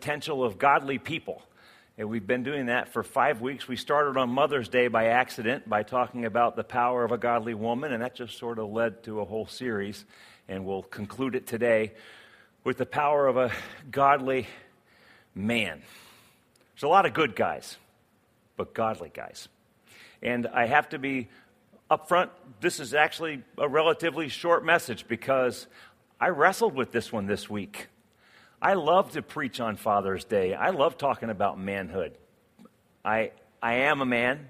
potential of godly people. And we've been doing that for five weeks. We started on Mother's Day by accident by talking about the power of a godly woman, and that just sort of led to a whole series. And we'll conclude it today with the power of a godly man. There's a lot of good guys, but godly guys. And I have to be upfront, this is actually a relatively short message because I wrestled with this one this week. I love to preach on Father's Day. I love talking about manhood. I, I am a man,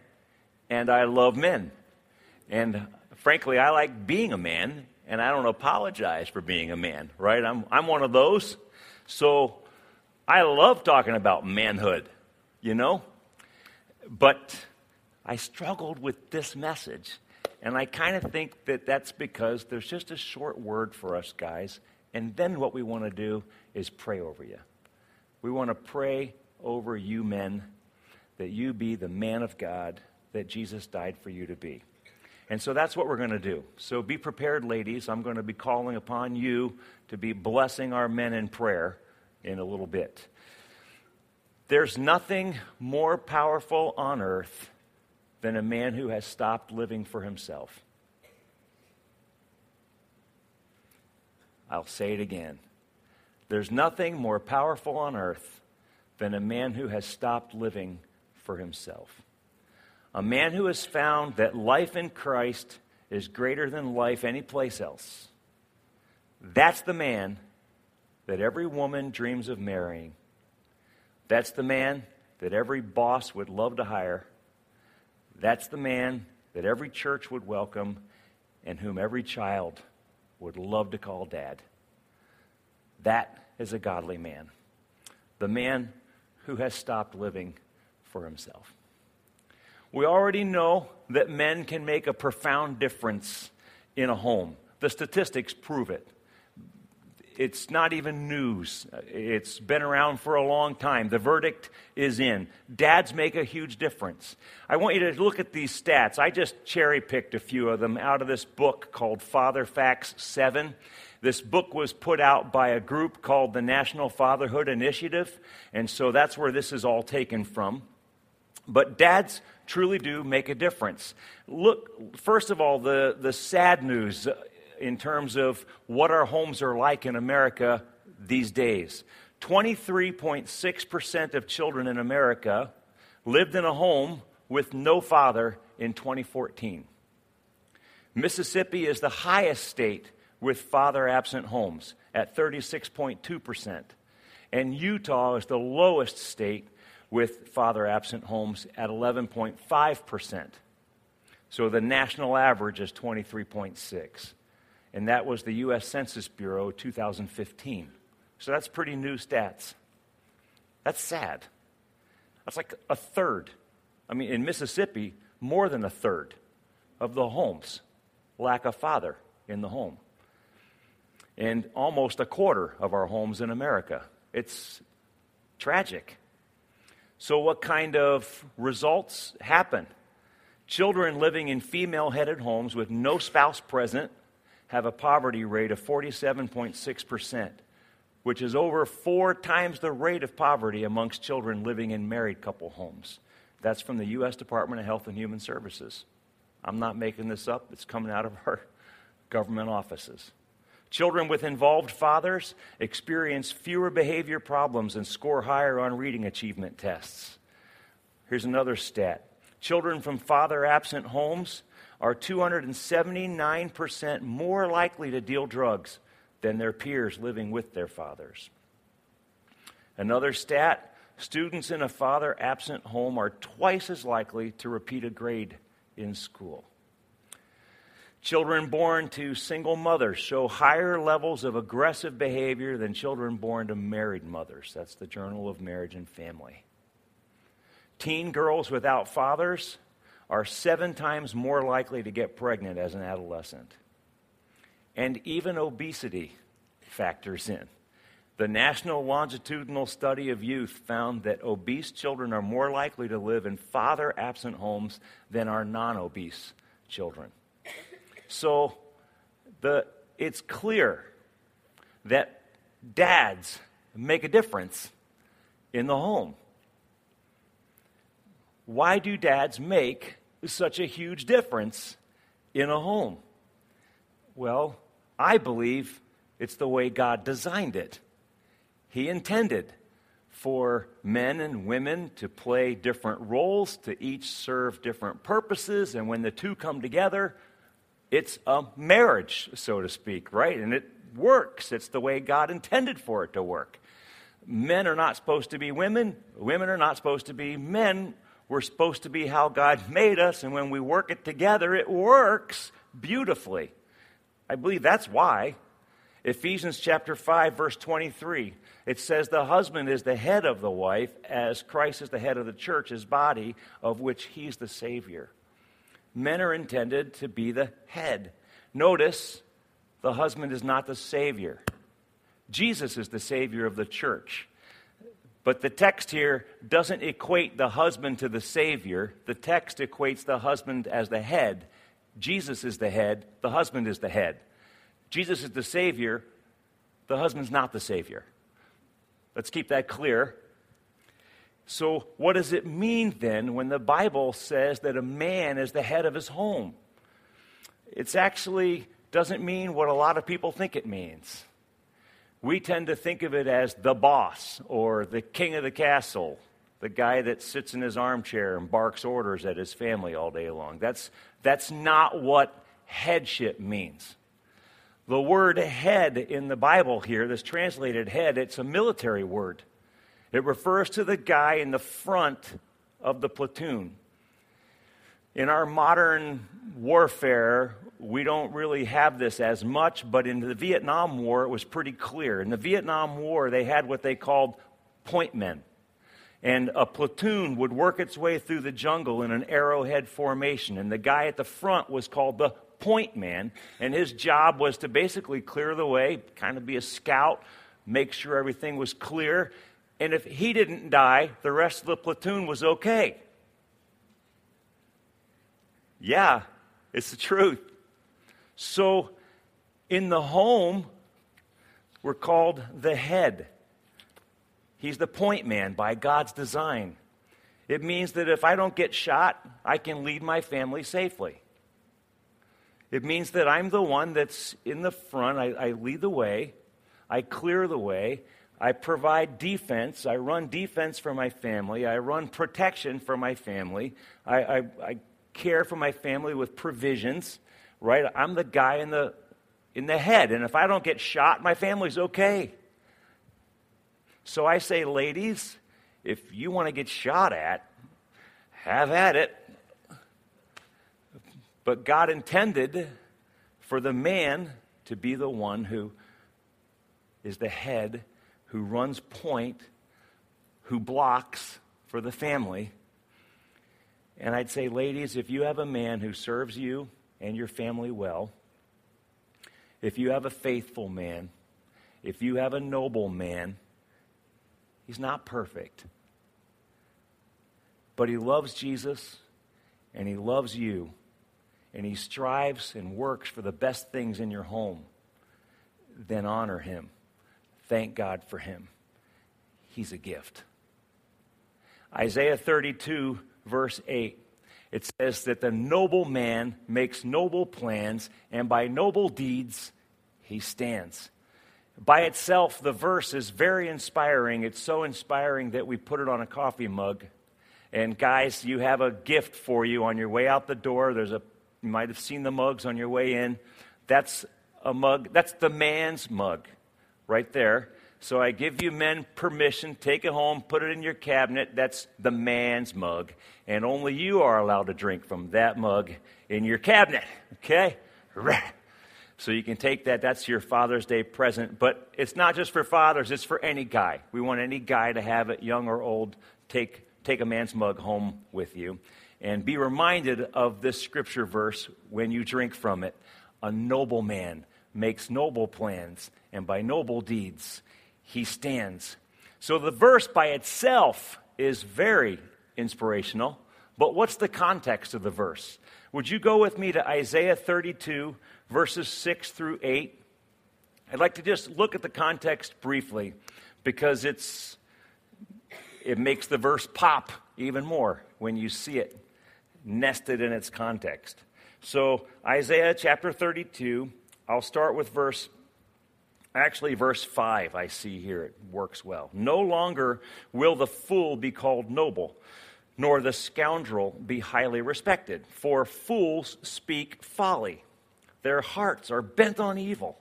and I love men. And frankly, I like being a man, and I don't apologize for being a man, right? I'm, I'm one of those. So I love talking about manhood, you know? But I struggled with this message. And I kind of think that that's because there's just a short word for us guys. And then what we want to do is pray over you. We want to pray over you men that you be the man of God that Jesus died for you to be. And so that's what we're going to do. So be prepared, ladies. I'm going to be calling upon you to be blessing our men in prayer in a little bit. There's nothing more powerful on earth than a man who has stopped living for himself. I'll say it again. There's nothing more powerful on earth than a man who has stopped living for himself. A man who has found that life in Christ is greater than life anyplace else. That's the man that every woman dreams of marrying. That's the man that every boss would love to hire. That's the man that every church would welcome and whom every child would love to call dad. That is a godly man. The man who has stopped living for himself. We already know that men can make a profound difference in a home. The statistics prove it. It's not even news. It's been around for a long time. The verdict is in. Dads make a huge difference. I want you to look at these stats. I just cherry picked a few of them out of this book called Father Facts 7. This book was put out by a group called the National Fatherhood Initiative, and so that's where this is all taken from. But dads truly do make a difference. Look, first of all, the, the sad news uh, in terms of what our homes are like in America these days. 23.6% of children in America lived in a home with no father in 2014. Mississippi is the highest state with father absent homes at 36.2%. And Utah is the lowest state with father absent homes at 11.5%. So the national average is 23.6. And that was the US Census Bureau 2015. So that's pretty new stats. That's sad. That's like a third. I mean, in Mississippi, more than a third of the homes lack a father in the home in almost a quarter of our homes in America. It's tragic. So, what kind of results happen? Children living in female headed homes with no spouse present have a poverty rate of 47.6%, which is over four times the rate of poverty amongst children living in married couple homes. That's from the U.S. Department of Health and Human Services. I'm not making this up, it's coming out of our government offices. Children with involved fathers experience fewer behavior problems and score higher on reading achievement tests. Here's another stat children from father absent homes are 279% more likely to deal drugs than their peers living with their fathers. Another stat students in a father absent home are twice as likely to repeat a grade in school. Children born to single mothers show higher levels of aggressive behavior than children born to married mothers. That's the Journal of Marriage and Family. Teen girls without fathers are seven times more likely to get pregnant as an adolescent. And even obesity factors in. The National Longitudinal Study of Youth found that obese children are more likely to live in father absent homes than are non obese children. So the, it's clear that dads make a difference in the home. Why do dads make such a huge difference in a home? Well, I believe it's the way God designed it. He intended for men and women to play different roles, to each serve different purposes, and when the two come together, it's a marriage, so to speak, right? And it works. It's the way God intended for it to work. Men are not supposed to be women, women are not supposed to be men. We're supposed to be how God made us, and when we work it together, it works beautifully. I believe that's why. Ephesians chapter 5 verse 23 it says the husband is the head of the wife as Christ is the head of the church his body of which he's the savior. Men are intended to be the head. Notice the husband is not the savior. Jesus is the savior of the church. But the text here doesn't equate the husband to the savior. The text equates the husband as the head Jesus is the head, the husband is the head. Jesus is the Savior, the husband's not the Savior. Let's keep that clear. So, what does it mean then when the Bible says that a man is the head of his home? It actually doesn't mean what a lot of people think it means. We tend to think of it as the boss or the king of the castle the guy that sits in his armchair and barks orders at his family all day long. That's, that's not what headship means. The word head in the Bible here, this translated head, it's a military word. It refers to the guy in the front of the platoon. In our modern warfare, we don't really have this as much, but in the Vietnam War, it was pretty clear. In the Vietnam War, they had what they called point men and a platoon would work its way through the jungle in an arrowhead formation. And the guy at the front was called the point man, and his job was to basically clear the way, kind of be a scout, make sure everything was clear. And if he didn't die, the rest of the platoon was okay. Yeah, it's the truth. So in the home, we're called the head. He's the point man by God's design. It means that if I don't get shot, I can lead my family safely. It means that I'm the one that's in the front. I, I, lead the way, I clear the way, I provide defense, I run defense for my family, I run protection for my family, I, I, I care for my family with provisions, right? I'm the guy in the, in the head, and if I don't get shot, my family's okay. So I say, ladies, if you want to get shot at, have at it. But God intended for the man to be the one who is the head, who runs point, who blocks for the family. And I'd say, ladies, if you have a man who serves you and your family well, if you have a faithful man, if you have a noble man, He's not perfect. But he loves Jesus and he loves you. And he strives and works for the best things in your home. Then honor him. Thank God for him. He's a gift. Isaiah 32, verse 8. It says that the noble man makes noble plans, and by noble deeds he stands. By itself, the verse is very inspiring. It's so inspiring that we put it on a coffee mug. And guys, you have a gift for you on your way out the door. There's a you might have seen the mugs on your way in. That's a mug. That's the man's mug right there. So I give you men permission, take it home, put it in your cabinet. That's the man's mug. And only you are allowed to drink from that mug in your cabinet. Okay? So you can take that. That's your Father's Day present. But it's not just for fathers, it's for any guy. We want any guy to have it, young or old. Take, take a man's mug home with you. And be reminded of this scripture verse when you drink from it. A noble man makes noble plans, and by noble deeds he stands. So the verse by itself is very inspirational. But what's the context of the verse? Would you go with me to Isaiah 32, verses 6 through 8. I'd like to just look at the context briefly because it's it makes the verse pop even more when you see it nested in its context. So, Isaiah chapter 32, I'll start with verse, actually, verse 5, I see here. It works well. No longer will the fool be called noble, nor the scoundrel be highly respected, for fools speak folly. Their hearts are bent on evil.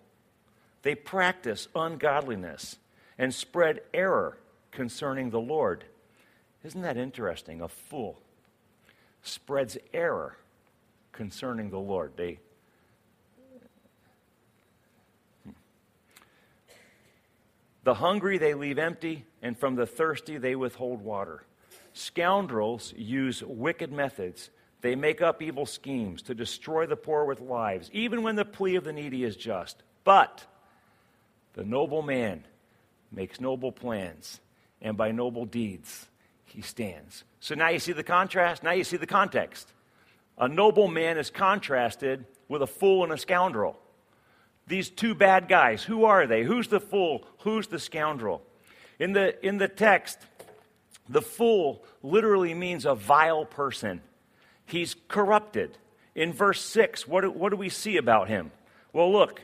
They practice ungodliness and spread error concerning the Lord. Isn't that interesting? A fool spreads error concerning the Lord. They The hungry they leave empty, and from the thirsty they withhold water. Scoundrels use wicked methods. They make up evil schemes to destroy the poor with lives, even when the plea of the needy is just. But the noble man makes noble plans, and by noble deeds he stands. So now you see the contrast, now you see the context. A noble man is contrasted with a fool and a scoundrel. These two bad guys, who are they? Who's the fool? Who's the scoundrel? In the, in the text, the fool literally means a vile person. He's corrupted. In verse 6, what do, what do we see about him? Well, look,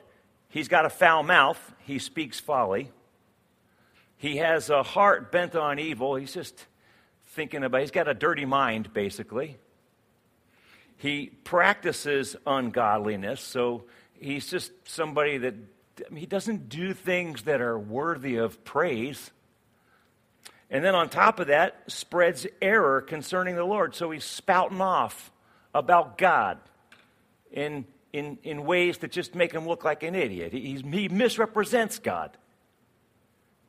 he's got a foul mouth, he speaks folly. He has a heart bent on evil. He's just thinking about, he's got a dirty mind, basically. He practices ungodliness, so he's just somebody that I mean, he doesn't do things that are worthy of praise. And then on top of that, spreads error concerning the Lord. So he's spouting off about God in, in, in ways that just make him look like an idiot. He, he misrepresents God.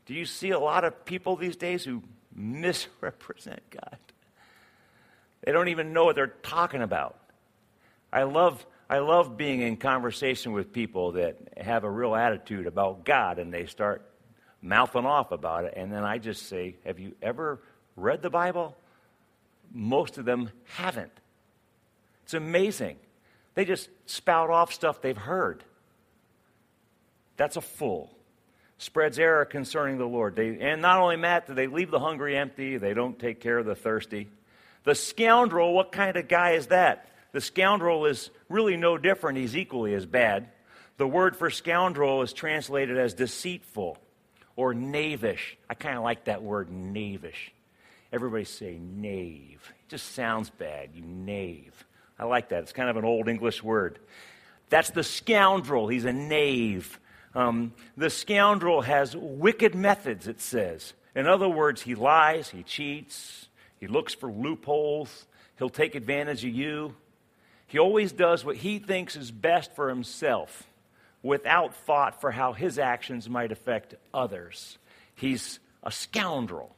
Do you see a lot of people these days who misrepresent God? They don't even know what they're talking about. I love, I love being in conversation with people that have a real attitude about God and they start mouthing off about it. And then I just say, Have you ever read the Bible? Most of them haven't. It's amazing. They just spout off stuff they've heard. That's a fool spreads error concerning the Lord. They, and not only that, do they leave the hungry empty, they don't take care of the thirsty. The scoundrel, what kind of guy is that? The scoundrel is really no different, he's equally as bad. The word for scoundrel is translated as deceitful or knavish. I kind of like that word, knavish. Everybody say knave. It just sounds bad, you knave. I like that. It's kind of an old English word. That's the scoundrel. He's a knave. Um, the scoundrel has wicked methods, it says. In other words, he lies, he cheats, he looks for loopholes, he'll take advantage of you. He always does what he thinks is best for himself without thought for how his actions might affect others. He's a scoundrel.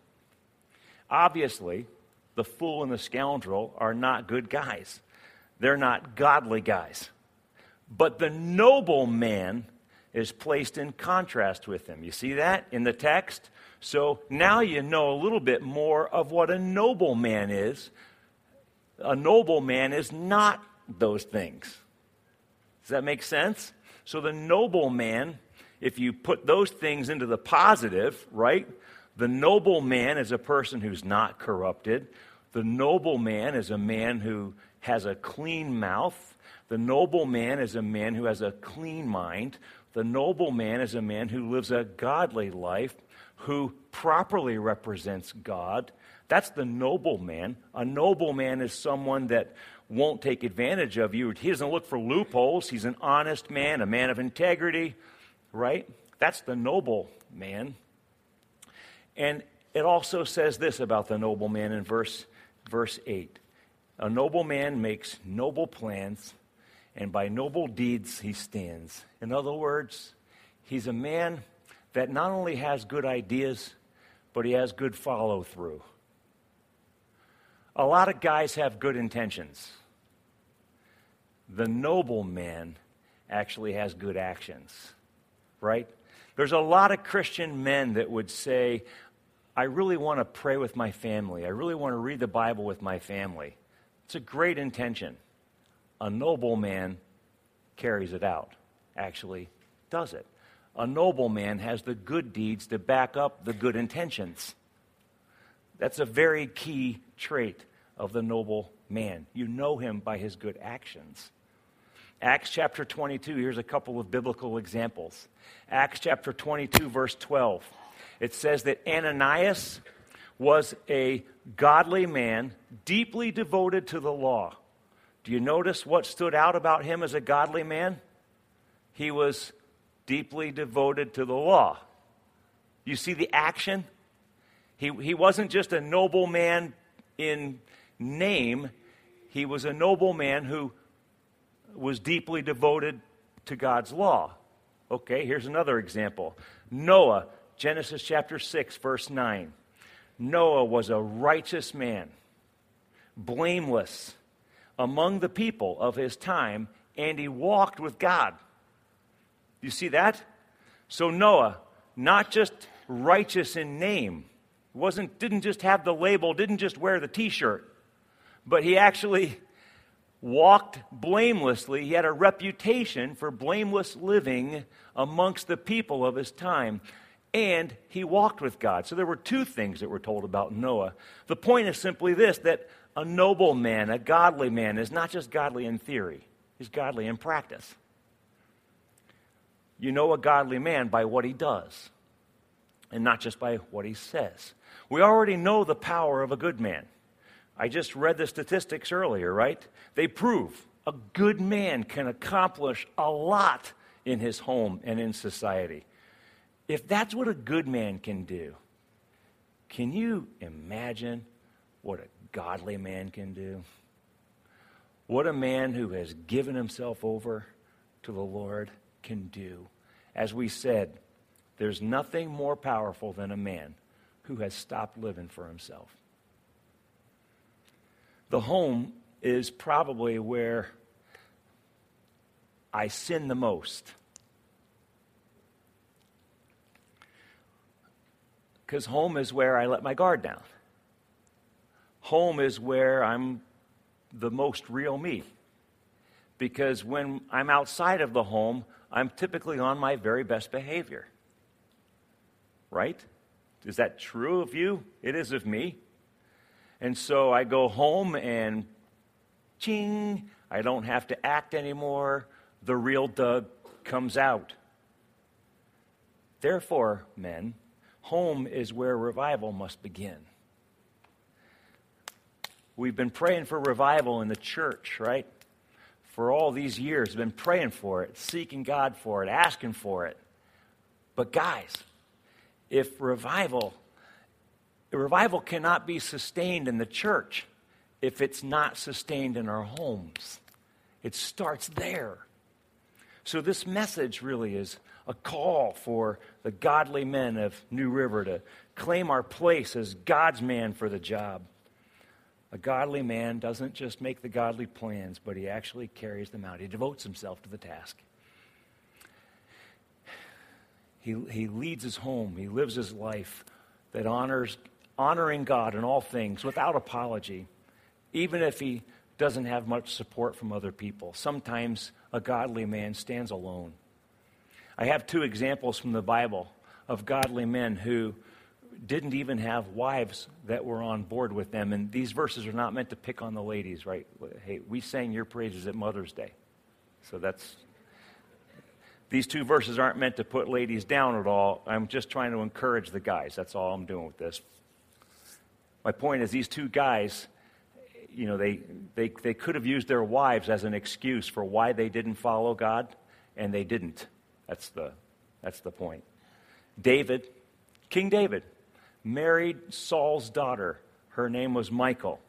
Obviously, the fool and the scoundrel are not good guys. They're not godly guys. But the noble man is placed in contrast with him. You see that in the text? So now you know a little bit more of what a noble man is. A noble man is not those things. Does that make sense? So the noble man, if you put those things into the positive, right? The noble man is a person who's not corrupted. The noble man is a man who has a clean mouth. The noble man is a man who has a clean mind. The noble man is a man who lives a godly life, who properly represents God. That's the noble man. A noble man is someone that won't take advantage of you. He doesn't look for loopholes. He's an honest man, a man of integrity, right? That's the noble man. And it also says this about the noble man in verse, verse 8 A noble man makes noble plans and by noble deeds he stands. In other words, he's a man that not only has good ideas, but he has good follow through. A lot of guys have good intentions. The noble man actually has good actions, right? There's a lot of Christian men that would say, I really want to pray with my family. I really want to read the Bible with my family. It's a great intention a noble man carries it out, actually does it. A noble man has the good deeds to back up the good intentions. That's a very key trait of the noble man. You know him by his good actions. Acts chapter 22, here's a couple of biblical examples. Acts chapter 22, verse 12. It says that Ananias was a godly man, deeply devoted to the law. Do you notice what stood out about him as a godly man? He was deeply devoted to the law. You see the action? He, he wasn't just a noble man in name, he was a noble man who was deeply devoted to God's law. Okay, here's another example Noah, Genesis chapter 6, verse 9. Noah was a righteous man, blameless among the people of his time, and he walked with God. You see that? So Noah, not just righteous in name, wasn't didn't just have the label, didn't just wear the t-shirt, but he actually walked blamelessly. He had a reputation for blameless living amongst the people of his time. And he walked with God. So there were two things that were told about Noah. The point is simply this that a noble man, a godly man, is not just godly in theory, he's godly in practice. You know a godly man by what he does, and not just by what he says. We already know the power of a good man. I just read the statistics earlier, right? They prove a good man can accomplish a lot in his home and in society. If that's what a good man can do, can you imagine what a godly man can do? What a man who has given himself over to the Lord can do. As we said, there's nothing more powerful than a man who has stopped living for himself. The home is probably where I sin the most. Because home is where I let my guard down. Home is where I'm the most real me. Because when I'm outside of the home, I'm typically on my very best behavior. Right? Is that true of you? It is of me. And so I go home and ching, I don't have to act anymore. The real Doug comes out. Therefore, men, home is where revival must begin. We've been praying for revival in the church, right? For all these years, been praying for it, seeking God for it, asking for it. But guys, if revival the revival cannot be sustained in the church if it's not sustained in our homes. It starts there. So, this message really is a call for the godly men of New River to claim our place as God's man for the job. A godly man doesn't just make the godly plans, but he actually carries them out. He devotes himself to the task. He, he leads his home, he lives his life that honors honoring God in all things without apology, even if he doesn't have much support from other people. Sometimes a godly man stands alone. I have two examples from the Bible of godly men who didn't even have wives that were on board with them. And these verses are not meant to pick on the ladies, right? Hey, we sang your praises at Mother's Day. So that's. These two verses aren't meant to put ladies down at all. I'm just trying to encourage the guys. That's all I'm doing with this. My point is, these two guys, you know, they, they, they could have used their wives as an excuse for why they didn't follow God, and they didn't. That's the, that's the point. David, King David, married Saul's daughter. Her name was Michal.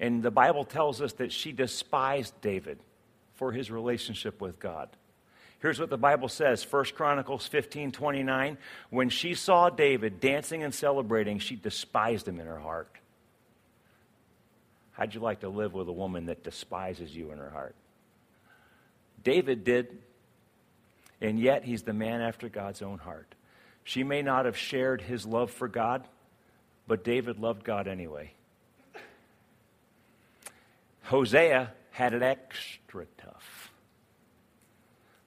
And the Bible tells us that she despised David for his relationship with God. Here's what the Bible says 1 Chronicles 15 29. When she saw David dancing and celebrating, she despised him in her heart. How'd you like to live with a woman that despises you in her heart? David did, and yet he's the man after God's own heart. She may not have shared his love for God, but David loved God anyway. Hosea had it extra tough.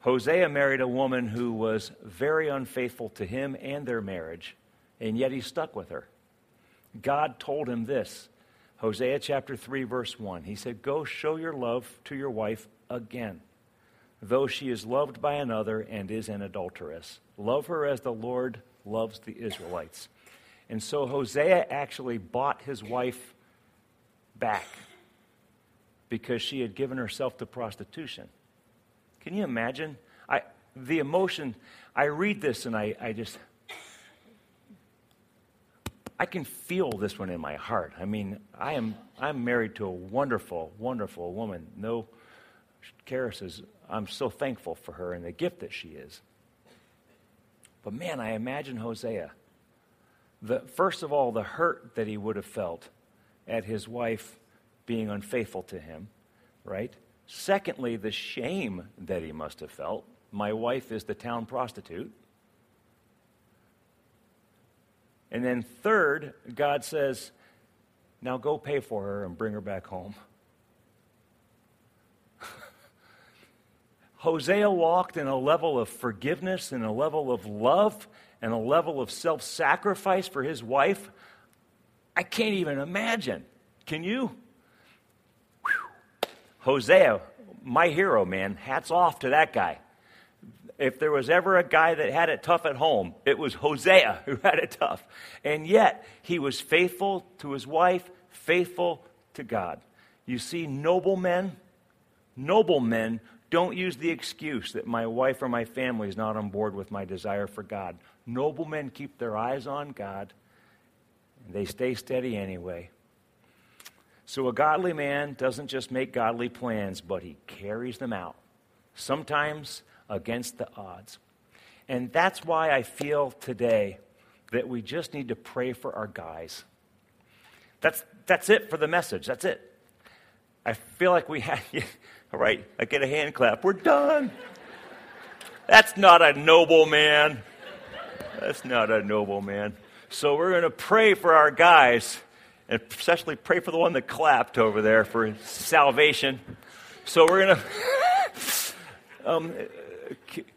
Hosea married a woman who was very unfaithful to him and their marriage, and yet he stuck with her. God told him this Hosea chapter 3, verse 1. He said, Go show your love to your wife again, though she is loved by another and is an adulteress. Love her as the Lord loves the Israelites. And so Hosea actually bought his wife back because she had given herself to prostitution. Can you imagine? I, the emotion, I read this and I, I just, I can feel this one in my heart. I mean, I am, I'm married to a wonderful, wonderful woman. No, Kara says, I'm so thankful for her and the gift that she is. But man, I imagine Hosea. The, first of all, the hurt that he would have felt at his wife being unfaithful to him, right? Secondly, the shame that he must have felt. My wife is the town prostitute. And then, third, God says, now go pay for her and bring her back home. Hosea walked in a level of forgiveness and a level of love and a level of self sacrifice for his wife. I can't even imagine. Can you? Hosea, my hero, man. Hats off to that guy. If there was ever a guy that had it tough at home, it was Hosea who had it tough. And yet, he was faithful to his wife, faithful to God. You see, noble men, noble men don't use the excuse that my wife or my family is not on board with my desire for God. Noble men keep their eyes on God, and they stay steady anyway. So a godly man doesn't just make godly plans, but he carries them out, sometimes against the odds. And that's why I feel today that we just need to pray for our guys. That's, that's it for the message. That's it. I feel like we have. All right, I get a hand clap. We're done. That's not a noble man. That's not a noble man. So we're going to pray for our guys, and especially pray for the one that clapped over there for salvation. So we're going to. um,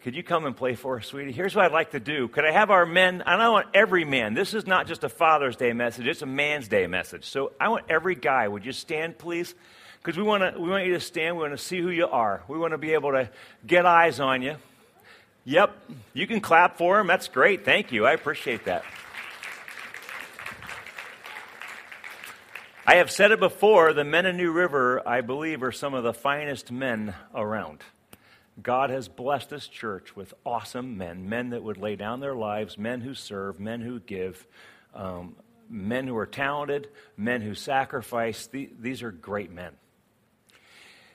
could you come and play for us, sweetie? Here's what I'd like to do. Could I have our men, and I want every man, this is not just a Father's Day message, it's a Man's Day message. So I want every guy, would you stand, please? because we, wanna, we want you to stand. We want to see who you are. We want to be able to get eyes on you. Yep, you can clap for him. That's great. Thank you. I appreciate that. I have said it before the men in New River, I believe, are some of the finest men around. God has blessed this church with awesome men, men that would lay down their lives, men who serve, men who give, um, men who are talented, men who sacrifice. These are great men.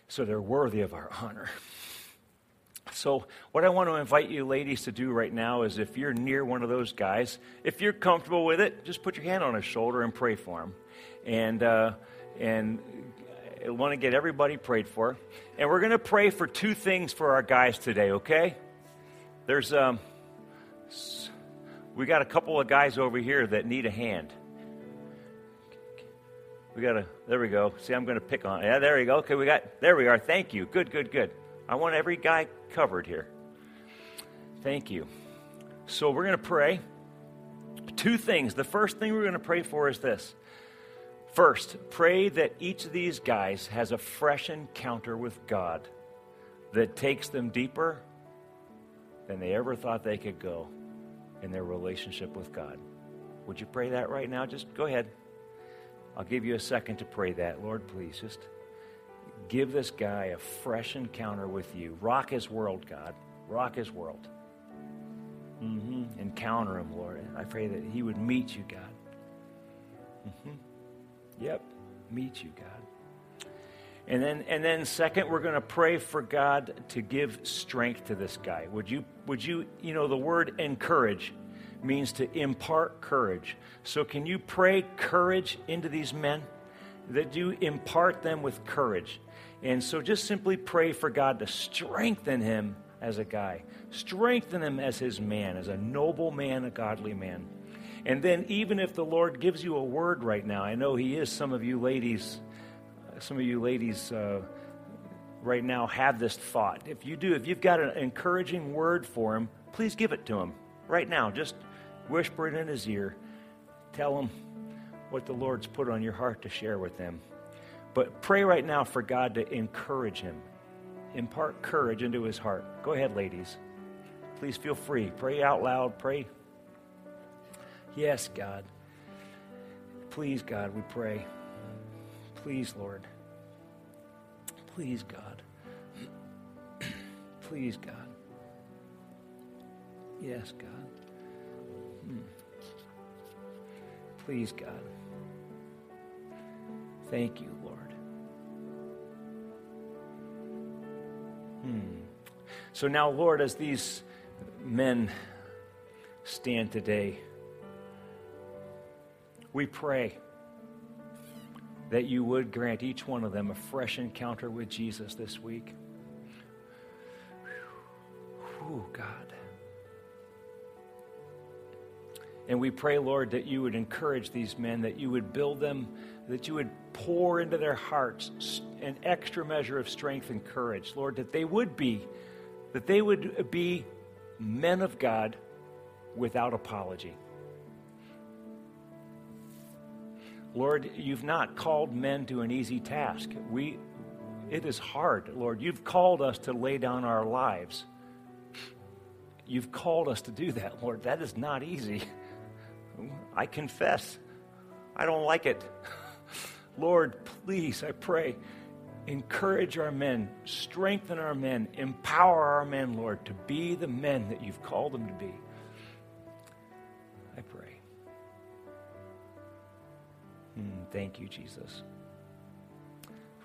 So they're worthy of our honor. So, what I want to invite you ladies to do right now is if you're near one of those guys, if you're comfortable with it, just put your hand on his shoulder and pray for him. And, uh, and I want to get everybody prayed for. And we're going to pray for two things for our guys today, okay? There's, um, we got a couple of guys over here that need a hand. We got a. there we go. See, I'm going to pick on, yeah, there we go. Okay, we got, there we are. Thank you. Good, good, good. I want every guy covered here. Thank you. So we're going to pray. Two things. The first thing we're going to pray for is this. First, pray that each of these guys has a fresh encounter with God that takes them deeper than they ever thought they could go in their relationship with God. Would you pray that right now? Just go ahead. I'll give you a second to pray that. Lord, please just give this guy a fresh encounter with you. Rock his world, God. Rock his world. Mm-hmm. Encounter him, Lord. I pray that he would meet you, God. Mm-hmm. Yep, meet you, God. And then, and then, second, we're going to pray for God to give strength to this guy. Would you, would you, you know, the word encourage means to impart courage. So, can you pray courage into these men? That you impart them with courage. And so, just simply pray for God to strengthen him as a guy, strengthen him as his man, as a noble man, a godly man. And then, even if the Lord gives you a word right now, I know He is, some of you ladies, some of you ladies uh, right now have this thought. If you do, if you've got an encouraging word for Him, please give it to Him right now. Just whisper it in his ear. Tell him, what the Lord's put on your heart to share with them. But pray right now for God to encourage him, impart courage into his heart. Go ahead, ladies. Please feel free. Pray out loud. Pray. Yes, God. Please, God, we pray. Please, Lord. Please, God. Please, God. Yes, God. Hmm. Please, God. Thank you, Lord. Hmm. So now, Lord, as these men stand today, we pray that you would grant each one of them a fresh encounter with Jesus this week. Whew, God. And we pray, Lord, that you would encourage these men, that you would build them, that you would pour into their hearts an extra measure of strength and courage, Lord, that they would be, that they would be men of God without apology. Lord, you've not called men to an easy task. We, it is hard, Lord. You've called us to lay down our lives. You've called us to do that, Lord. That is not easy. I confess, I don't like it. Lord, please, I pray, encourage our men, strengthen our men, empower our men, Lord, to be the men that you've called them to be. Thank you, Jesus.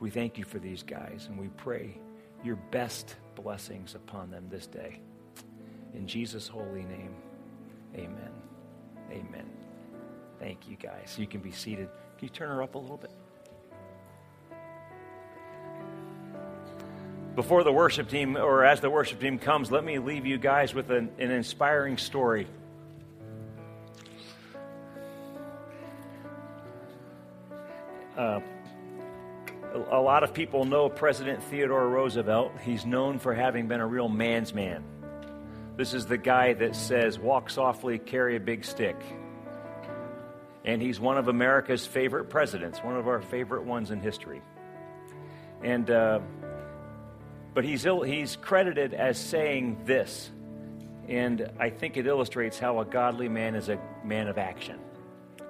We thank you for these guys, and we pray your best blessings upon them this day. In Jesus' holy name, amen. Amen. Thank you, guys. You can be seated. Can you turn her up a little bit? Before the worship team, or as the worship team comes, let me leave you guys with an, an inspiring story. Uh, a lot of people know President Theodore Roosevelt. He's known for having been a real man's man. This is the guy that says, walk softly, carry a big stick. And he's one of America's favorite presidents, one of our favorite ones in history. And, uh, but he's, Ill, he's credited as saying this. And I think it illustrates how a godly man is a man of action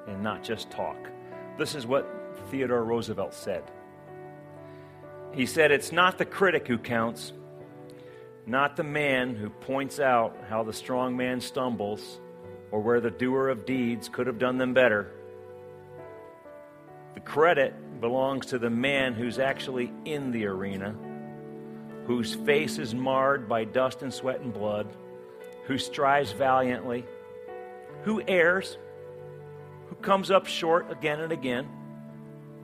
and not just talk. This is what Theodore Roosevelt said. He said, It's not the critic who counts, not the man who points out how the strong man stumbles or where the doer of deeds could have done them better. The credit belongs to the man who's actually in the arena, whose face is marred by dust and sweat and blood, who strives valiantly, who errs, who comes up short again and again,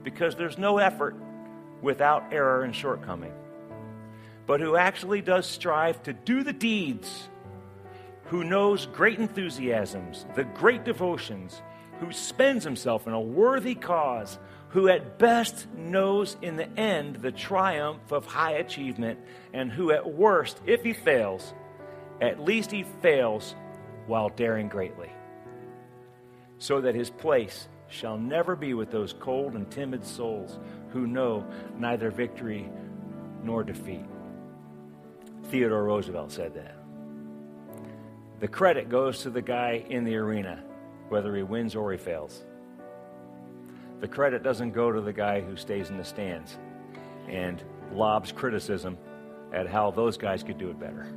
because there's no effort without error and shortcoming. But who actually does strive to do the deeds, who knows great enthusiasms, the great devotions, who spends himself in a worthy cause, who at best knows in the end the triumph of high achievement, and who at worst, if he fails, at least he fails while daring greatly, so that his place shall never be with those cold and timid souls who know neither victory nor defeat. Theodore Roosevelt said that. The credit goes to the guy in the arena, whether he wins or he fails. The credit doesn't go to the guy who stays in the stands and lobs criticism at how those guys could do it better.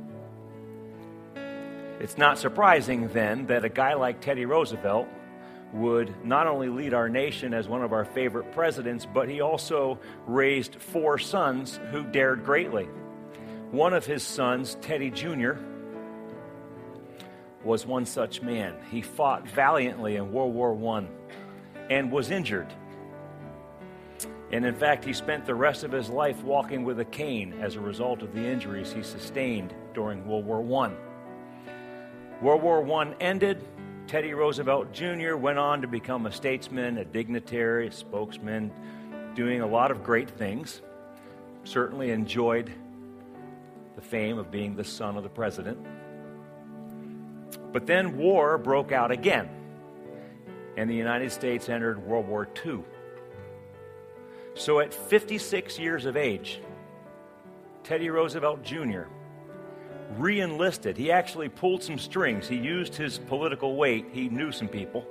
It's not surprising then that a guy like Teddy Roosevelt would not only lead our nation as one of our favorite presidents, but he also raised four sons who dared greatly. One of his sons, Teddy Jr., was one such man. He fought valiantly in World War I and was injured. And in fact, he spent the rest of his life walking with a cane as a result of the injuries he sustained during World War I. World War I ended. Teddy Roosevelt Jr. went on to become a statesman, a dignitary, a spokesman, doing a lot of great things. Certainly enjoyed the fame of being the son of the president. But then war broke out again. and the United States entered World War II. So at 56 years of age, Teddy Roosevelt Jr. re enlisted. He actually pulled some strings. He used his political weight. He knew some people.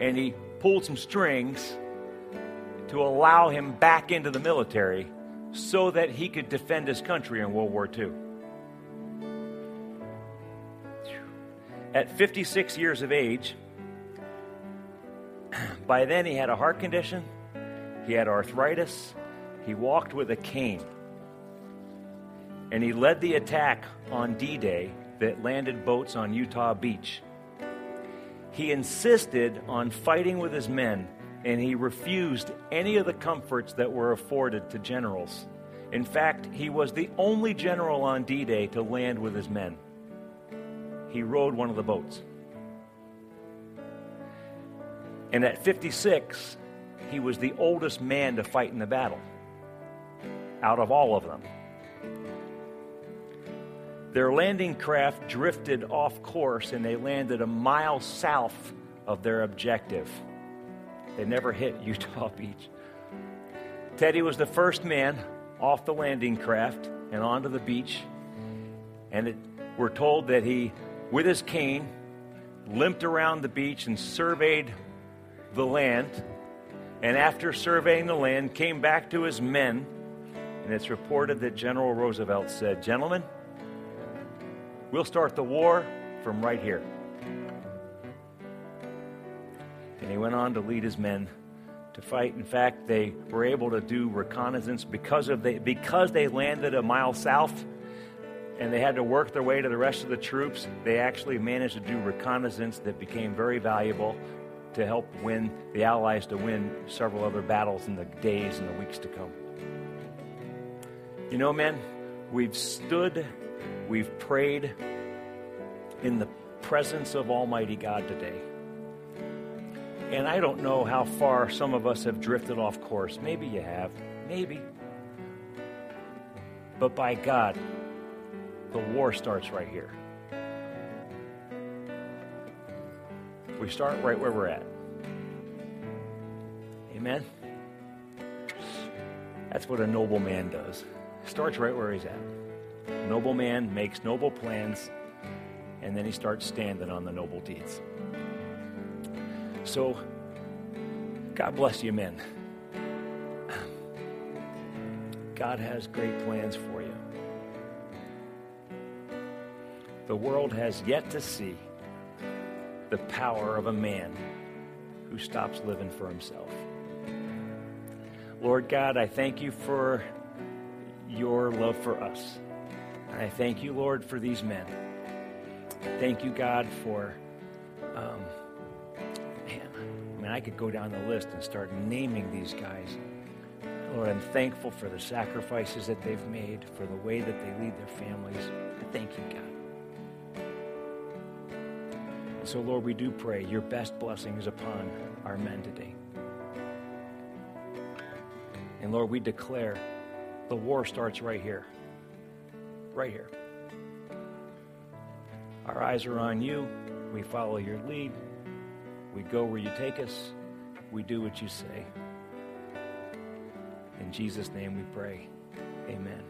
And he pulled some strings to allow him back into the military so that he could defend his country in World War II. At 56 years of age, by then he had a heart condition, he had arthritis, he walked with a cane. And he led the attack on D Day that landed boats on Utah Beach. He insisted on fighting with his men, and he refused any of the comforts that were afforded to generals. In fact, he was the only general on D Day to land with his men. He rowed one of the boats. And at 56, he was the oldest man to fight in the battle out of all of them. Their landing craft drifted off course and they landed a mile south of their objective. They never hit Utah Beach. Teddy was the first man off the landing craft and onto the beach. And it, we're told that he, with his cane, limped around the beach and surveyed the land. And after surveying the land, came back to his men. And it's reported that General Roosevelt said, Gentlemen, we'll start the war from right here. And he went on to lead his men to fight. In fact, they were able to do reconnaissance because of the, because they landed a mile south and they had to work their way to the rest of the troops. They actually managed to do reconnaissance that became very valuable to help win the Allies to win several other battles in the days and the weeks to come. You know, men, we've stood, we've prayed in the presence of Almighty God today. And I don't know how far some of us have drifted off course. Maybe you have. Maybe. But by God, the war starts right here. We start right where we're at. Amen? That's what a noble man does. Starts right where he's at. Noble man makes noble plans, and then he starts standing on the noble deeds. So, God bless you, men. God has great plans for you. The world has yet to see the power of a man who stops living for himself. Lord God, I thank you for your love for us. And I thank you, Lord, for these men. Thank you, God, for um, man, I mean, I could go down the list and start naming these guys. Lord, I'm thankful for the sacrifices that they've made, for the way that they lead their families. I thank you, God. And so, Lord, we do pray your best blessings upon our men today. And Lord, we declare the war starts right here. Right here. Our eyes are on you. We follow your lead. We go where you take us. We do what you say. In Jesus' name we pray. Amen.